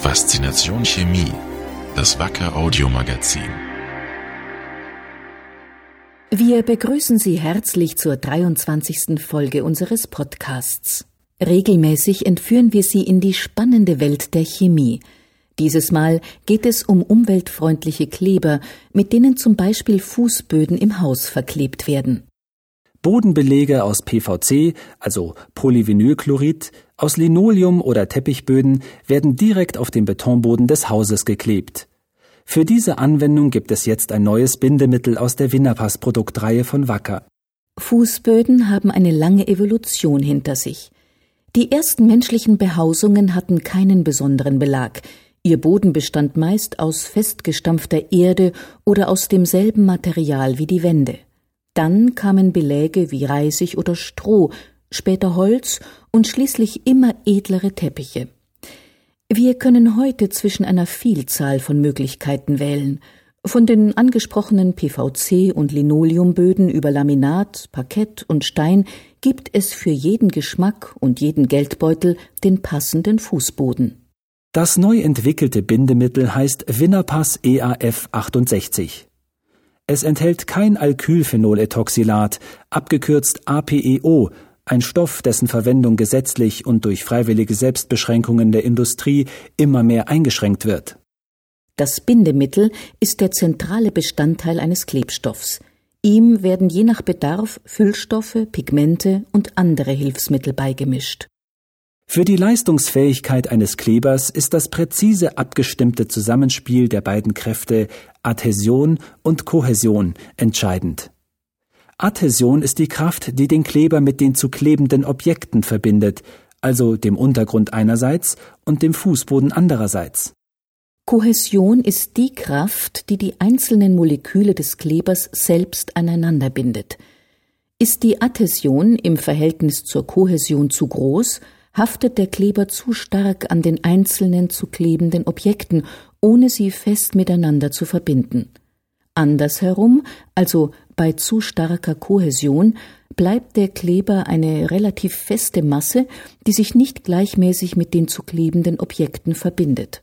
Faszination Chemie, das Wacker Audiomagazin. Wir begrüßen Sie herzlich zur 23. Folge unseres Podcasts. Regelmäßig entführen wir Sie in die spannende Welt der Chemie. Dieses Mal geht es um umweltfreundliche Kleber, mit denen zum Beispiel Fußböden im Haus verklebt werden. Bodenbelege aus PVC, also Polyvinylchlorid, aus Linoleum oder Teppichböden werden direkt auf den Betonboden des Hauses geklebt. Für diese Anwendung gibt es jetzt ein neues Bindemittel aus der Winnerpass Produktreihe von Wacker. Fußböden haben eine lange Evolution hinter sich. Die ersten menschlichen Behausungen hatten keinen besonderen Belag. Ihr Boden bestand meist aus festgestampfter Erde oder aus demselben Material wie die Wände. Dann kamen Beläge wie Reisig oder Stroh, später Holz und schließlich immer edlere Teppiche. Wir können heute zwischen einer Vielzahl von Möglichkeiten wählen, von den angesprochenen PVC und Linoleumböden über Laminat, Parkett und Stein gibt es für jeden Geschmack und jeden Geldbeutel den passenden Fußboden. Das neu entwickelte Bindemittel heißt Winnerpass EAF 68. Es enthält kein Alkylphenolethoxylat, abgekürzt APEO, ein Stoff, dessen Verwendung gesetzlich und durch freiwillige Selbstbeschränkungen der Industrie immer mehr eingeschränkt wird. Das Bindemittel ist der zentrale Bestandteil eines Klebstoffs. Ihm werden je nach Bedarf Füllstoffe, Pigmente und andere Hilfsmittel beigemischt. Für die Leistungsfähigkeit eines Klebers ist das präzise abgestimmte Zusammenspiel der beiden Kräfte Adhäsion und Kohäsion entscheidend. Adhäsion ist die Kraft, die den Kleber mit den zu klebenden Objekten verbindet, also dem Untergrund einerseits und dem Fußboden andererseits. Kohäsion ist die Kraft, die die einzelnen Moleküle des Klebers selbst aneinander bindet. Ist die Adhäsion im Verhältnis zur Kohäsion zu groß, haftet der Kleber zu stark an den einzelnen zu klebenden Objekten, ohne sie fest miteinander zu verbinden. Andersherum, also bei zu starker Kohäsion, bleibt der Kleber eine relativ feste Masse, die sich nicht gleichmäßig mit den zu klebenden Objekten verbindet.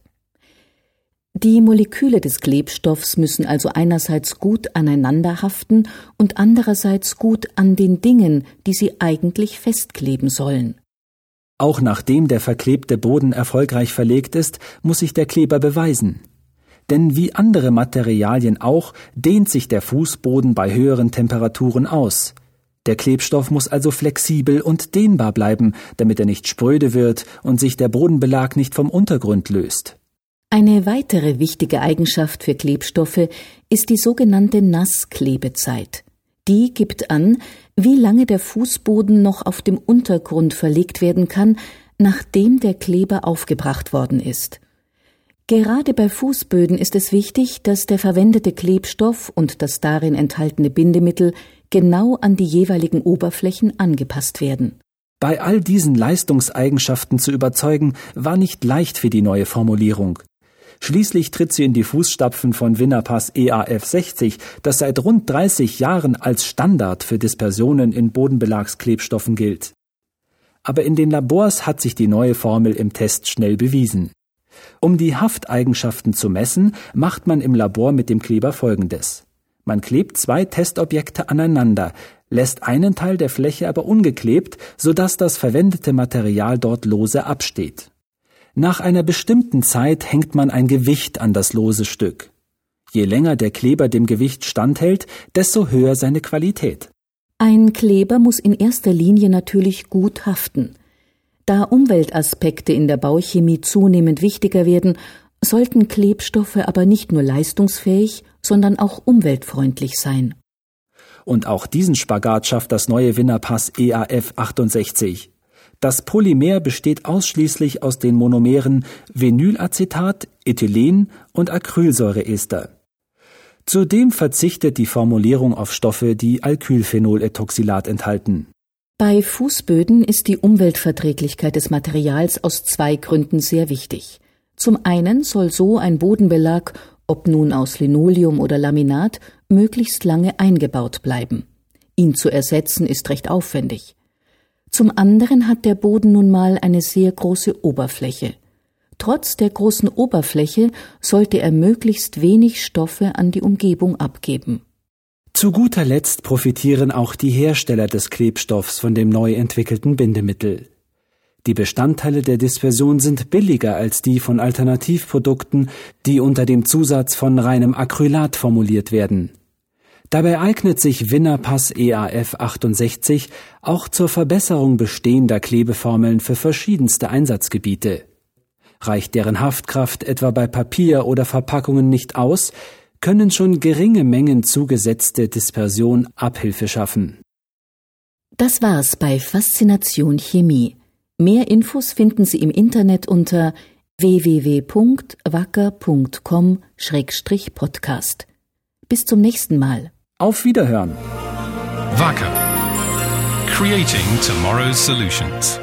Die Moleküle des Klebstoffs müssen also einerseits gut aneinander haften und andererseits gut an den Dingen, die sie eigentlich festkleben sollen. Auch nachdem der verklebte Boden erfolgreich verlegt ist, muss sich der Kleber beweisen. Denn wie andere Materialien auch, dehnt sich der Fußboden bei höheren Temperaturen aus. Der Klebstoff muss also flexibel und dehnbar bleiben, damit er nicht spröde wird und sich der Bodenbelag nicht vom Untergrund löst. Eine weitere wichtige Eigenschaft für Klebstoffe ist die sogenannte Nassklebezeit. Die gibt an, wie lange der Fußboden noch auf dem Untergrund verlegt werden kann, nachdem der Kleber aufgebracht worden ist. Gerade bei Fußböden ist es wichtig, dass der verwendete Klebstoff und das darin enthaltene Bindemittel genau an die jeweiligen Oberflächen angepasst werden. Bei all diesen Leistungseigenschaften zu überzeugen, war nicht leicht für die neue Formulierung. Schließlich tritt sie in die Fußstapfen von Winnerpass EAF 60, das seit rund 30 Jahren als Standard für Dispersionen in Bodenbelagsklebstoffen gilt. Aber in den Labors hat sich die neue Formel im Test schnell bewiesen. Um die Hafteigenschaften zu messen, macht man im Labor mit dem Kleber folgendes. Man klebt zwei Testobjekte aneinander, lässt einen Teil der Fläche aber ungeklebt, sodass das verwendete Material dort lose absteht. Nach einer bestimmten Zeit hängt man ein Gewicht an das lose Stück. Je länger der Kleber dem Gewicht standhält, desto höher seine Qualität. Ein Kleber muss in erster Linie natürlich gut haften. Da Umweltaspekte in der Bauchemie zunehmend wichtiger werden, sollten Klebstoffe aber nicht nur leistungsfähig, sondern auch umweltfreundlich sein. Und auch diesen Spagat schafft das neue Winnerpass EAF 68. Das Polymer besteht ausschließlich aus den Monomeren Vinylacetat, Ethylen und Acrylsäureester. Zudem verzichtet die Formulierung auf Stoffe, die Alkylphenolethoxylat enthalten. Bei Fußböden ist die Umweltverträglichkeit des Materials aus zwei Gründen sehr wichtig. Zum einen soll so ein Bodenbelag, ob nun aus Linoleum oder Laminat, möglichst lange eingebaut bleiben. Ihn zu ersetzen ist recht aufwendig. Zum anderen hat der Boden nun mal eine sehr große Oberfläche. Trotz der großen Oberfläche sollte er möglichst wenig Stoffe an die Umgebung abgeben. Zu guter Letzt profitieren auch die Hersteller des Klebstoffs von dem neu entwickelten Bindemittel. Die Bestandteile der Dispersion sind billiger als die von Alternativprodukten, die unter dem Zusatz von reinem Acrylat formuliert werden. Dabei eignet sich Winnerpass EAF 68 auch zur Verbesserung bestehender Klebeformeln für verschiedenste Einsatzgebiete. Reicht deren Haftkraft etwa bei Papier oder Verpackungen nicht aus, können schon geringe Mengen zugesetzte Dispersion Abhilfe schaffen. Das war's bei Faszination Chemie. Mehr Infos finden Sie im Internet unter www.wacker.com-podcast. Bis zum nächsten Mal. Auf Wiederhören. Wacker. Creating Tomorrow's Solutions.